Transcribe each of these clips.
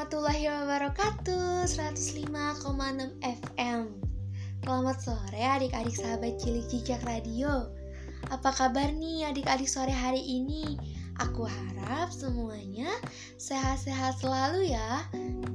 Warahmatullahi wabarakatuh 105,6 FM Selamat sore adik-adik sahabat cilik cicak radio. Apa kabar nih adik-adik sore hari ini? Aku harap semuanya sehat-sehat selalu ya.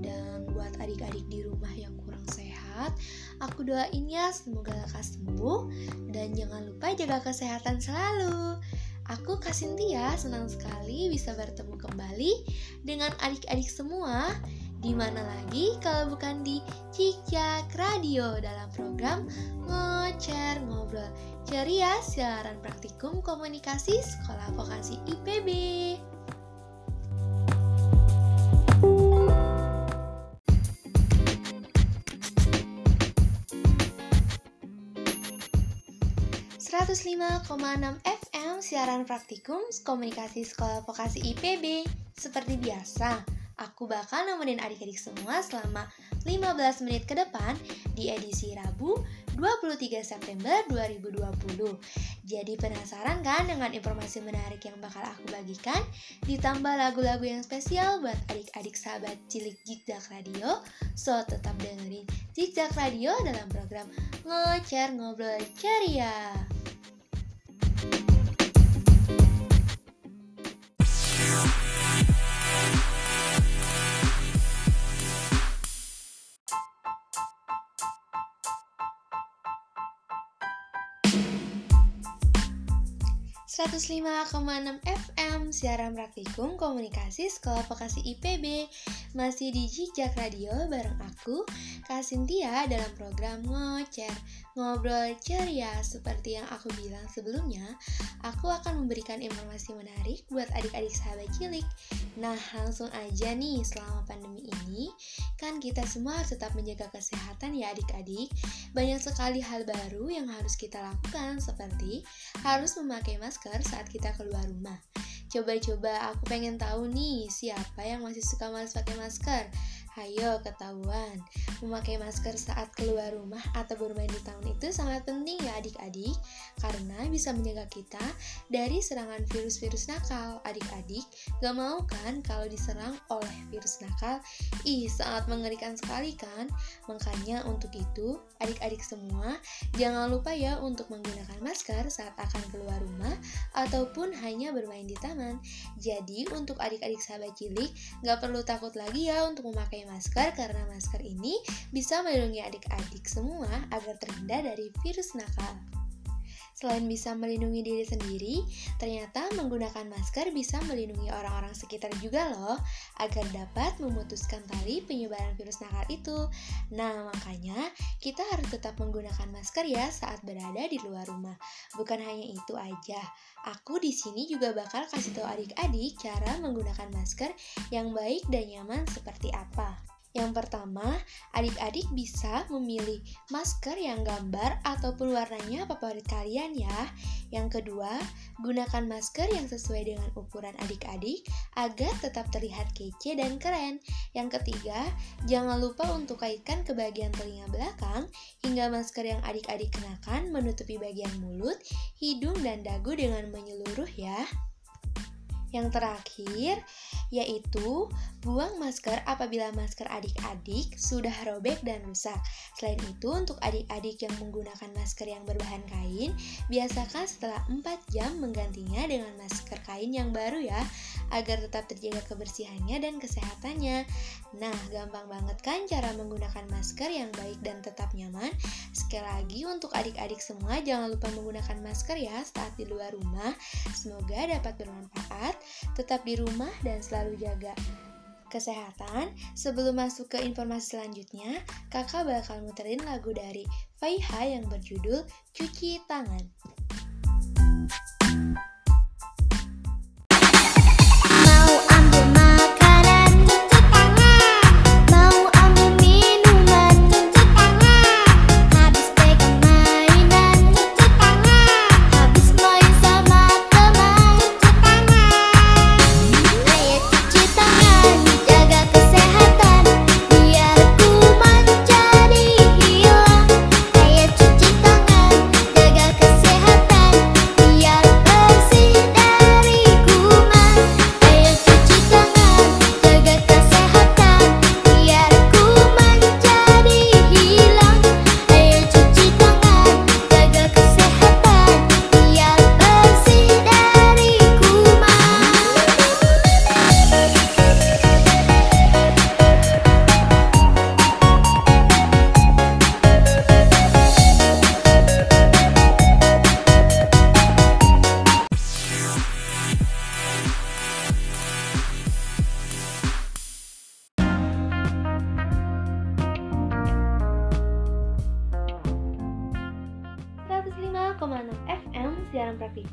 Dan buat adik-adik di rumah yang kurang sehat Aku doain ya semoga lekas sembuh. Dan jangan lupa jaga kesehatan selalu Aku Kasintia senang sekali bisa bertemu kembali dengan adik-adik semua di mana lagi kalau bukan di Cicak Radio dalam program Ngocer Ngobrol Ceria siaran praktikum komunikasi Sekolah Vokasi IPB. enam Siaran praktikum komunikasi sekolah vokasi IPB. Seperti biasa, aku bakal nemenin adik-adik semua selama 15 menit ke depan di edisi Rabu 23 September 2020. Jadi penasaran kan dengan informasi menarik yang bakal aku bagikan? Ditambah lagu-lagu yang spesial buat adik-adik sahabat cilik Jijak Radio. So tetap dengerin Jijak Radio dalam program Ngocer Ngobrol Ceria. 105,6 FM Siaran Praktikum Komunikasi Sekolah Vokasi IPB Masih di Jejak Radio bareng aku, Kak Cynthia dalam program Ngocer. Ngobrol ceria Seperti yang aku bilang sebelumnya Aku akan memberikan informasi menarik buat adik-adik sahabat cilik. Nah langsung aja nih selama pandemi ini Kan kita semua harus tetap menjaga kesehatan ya adik-adik. Banyak sekali hal baru yang harus kita lakukan Seperti harus memakai masker saat kita keluar rumah. Coba-coba aku pengen tahu nih siapa yang masih suka males pakai masker. Hayo ketahuan, memakai masker saat keluar rumah atau bermain di taman itu sangat penting ya adik-adik Karena bisa menjaga kita dari serangan virus-virus nakal Adik-adik gak mau kan kalau diserang oleh virus nakal? Ih sangat mengerikan sekali kan? Makanya untuk itu adik-adik semua jangan lupa ya untuk menggunakan masker saat akan keluar rumah Ataupun hanya bermain di taman Jadi untuk adik-adik sahabat cilik gak perlu takut lagi ya untuk memakai masker karena masker ini bisa melindungi adik-adik semua agar terhindar dari virus nakal. Selain bisa melindungi diri sendiri, ternyata menggunakan masker bisa melindungi orang-orang sekitar juga loh, agar dapat memutuskan tali penyebaran virus nakal itu. Nah, makanya kita harus tetap menggunakan masker ya saat berada di luar rumah. Bukan hanya itu aja, aku di sini juga bakal kasih tahu adik-adik cara menggunakan masker yang baik dan nyaman seperti apa. Yang pertama, adik-adik bisa memilih masker yang gambar ataupun warnanya favorit kalian ya. Yang kedua, gunakan masker yang sesuai dengan ukuran adik-adik agar tetap terlihat kece dan keren. Yang ketiga, jangan lupa untuk kaitkan ke bagian telinga belakang hingga masker yang adik-adik kenakan menutupi bagian mulut, hidung, dan dagu dengan menyeluruh ya. Yang terakhir yaitu buang masker apabila masker adik-adik sudah robek dan rusak. Selain itu, untuk adik-adik yang menggunakan masker yang berbahan kain, biasakan setelah 4 jam menggantinya dengan masker kain yang baru ya, agar tetap terjaga kebersihannya dan kesehatannya. Nah, gampang banget kan cara menggunakan masker yang baik dan tetap nyaman? Sekali lagi untuk adik-adik semua jangan lupa menggunakan masker ya saat di luar rumah. Semoga dapat bermanfaat tetap di rumah dan selalu jaga kesehatan. Sebelum masuk ke informasi selanjutnya, kakak bakal muterin lagu dari Faiha yang berjudul Cuci Tangan.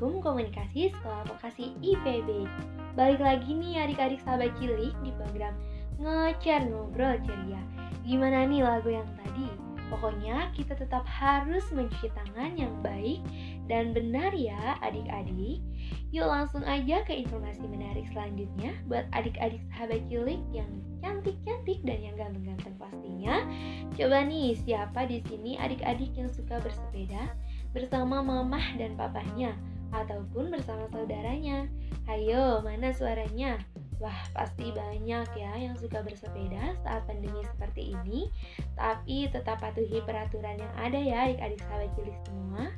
Praktikum Komunikasi Sekolah Vokasi IPB. Balik lagi nih adik-adik sahabat cilik di program Ngecer Ngobrol Ceria. Gimana nih lagu yang tadi? Pokoknya kita tetap harus mencuci tangan yang baik dan benar ya adik-adik. Yuk langsung aja ke informasi menarik selanjutnya buat adik-adik sahabat cilik yang cantik-cantik dan yang ganteng-ganteng pastinya. Coba nih siapa di sini adik-adik yang suka bersepeda? bersama mamah dan papahnya ataupun bersama saudaranya. Hayo, mana suaranya? Wah, pasti banyak ya yang suka bersepeda saat pandemi seperti ini. Tapi tetap patuhi peraturan yang ada ya adik-adik sahabat cilik semua.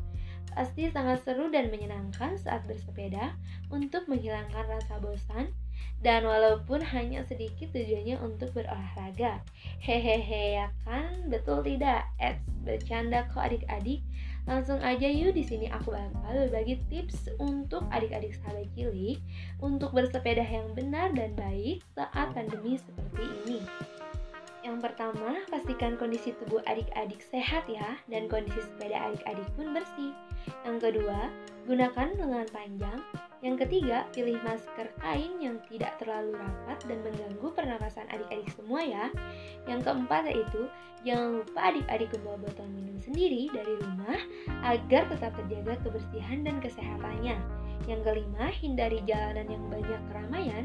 Pasti sangat seru dan menyenangkan saat bersepeda untuk menghilangkan rasa bosan dan walaupun hanya sedikit tujuannya untuk berolahraga. Hehehe ya kan? Betul tidak? Eits, bercanda kok adik-adik. Langsung aja yuk di sini aku bakal berbagi tips untuk adik-adik sahabat cilik untuk bersepeda yang benar dan baik saat pandemi seperti ini. Yang pertama, pastikan kondisi tubuh adik-adik sehat ya dan kondisi sepeda adik-adik pun bersih. Yang kedua, gunakan lengan panjang. Yang ketiga, pilih masker kain yang tidak terlalu rapat dan mengganggu pernapasan adik-adik semua ya. Yang keempat yaitu, jangan lupa adik-adik membawa botol minum sendiri dari rumah agar tetap terjaga kebersihan dan kesehatannya. Yang kelima, hindari jalanan yang banyak keramaian.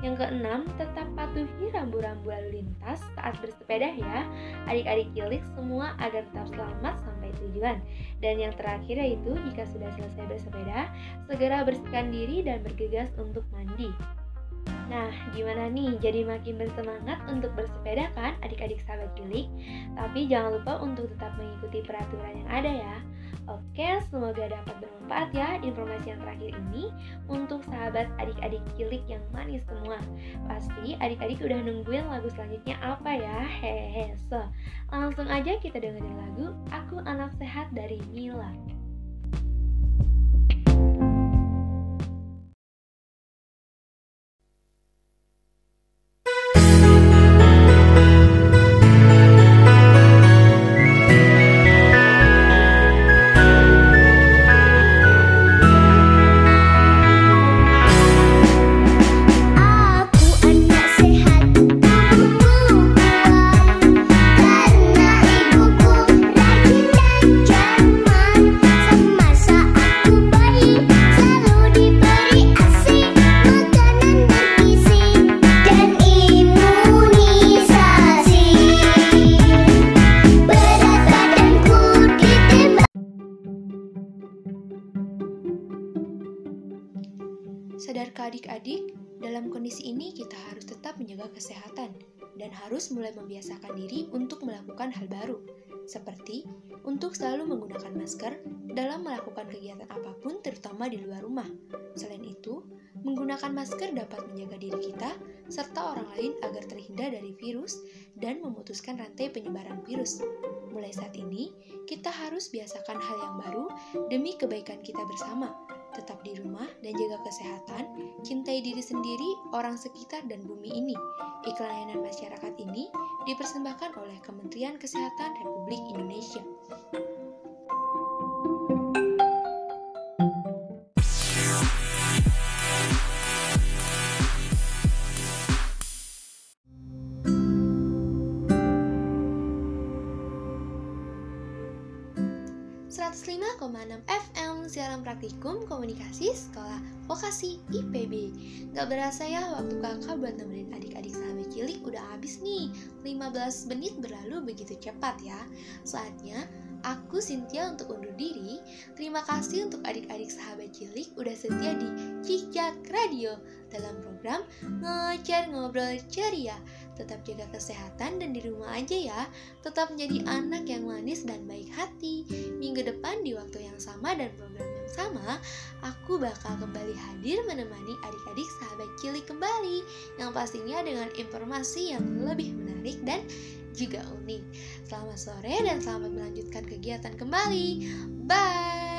Yang keenam, tetap patuhi rambu-rambu lalu lintas saat bersepeda ya. Adik-adik cilik semua agar tetap selamat sampai tujuan. Dan yang terakhir yaitu, jika sudah selesai bersepeda, segera bersihkan diri dan bergegas untuk mandi. Nah, gimana nih? Jadi makin bersemangat untuk bersepeda kan adik-adik sahabat cilik? Tapi jangan lupa untuk tetap mengikuti peraturan yang ada ya. Oke, semoga dapat bermanfaat ya informasi yang terakhir ini untuk sahabat adik-adik cilik yang manis semua. Pasti adik-adik udah nungguin lagu selanjutnya apa ya? Hehehe. So, langsung aja kita dengerin lagu Aku Anak Sehat dari Mila. Kondisi ini kita harus tetap menjaga kesehatan dan harus mulai membiasakan diri untuk melakukan hal baru, seperti untuk selalu menggunakan masker dalam melakukan kegiatan apa pun terutama di luar rumah. Selain itu, menggunakan masker dapat menjaga diri kita serta orang lain agar terhindar dari virus dan memutuskan rantai penyebaran virus. Mulai saat ini, kita harus biasakan hal yang baru demi kebaikan kita bersama tetap di rumah dan jaga kesehatan, cintai diri sendiri, orang sekitar, dan bumi ini. Iklan layanan masyarakat ini dipersembahkan oleh Kementerian Kesehatan Republik Indonesia. 105,6 FM siaran praktikum komunikasi sekolah vokasi IPB Gak berasa ya waktu kakak buat nemenin adik-adik sahabat cilik udah habis nih. 15 menit berlalu begitu cepat ya. Saatnya aku Cynthia untuk undur diri. Terima kasih untuk adik-adik sahabat cilik udah setia di Cicak Radio Dalam program Ngecer Ngobrol Ceria tetap jaga kesehatan dan di rumah aja ya. Tetap menjadi anak yang manis dan baik hati. Minggu depan di waktu yang sama dan program yang sama, aku bakal kembali hadir menemani adik-adik sahabat cilik kembali yang pastinya dengan informasi yang lebih menarik dan juga unik. Selamat sore dan selamat melanjutkan kegiatan kembali. Bye.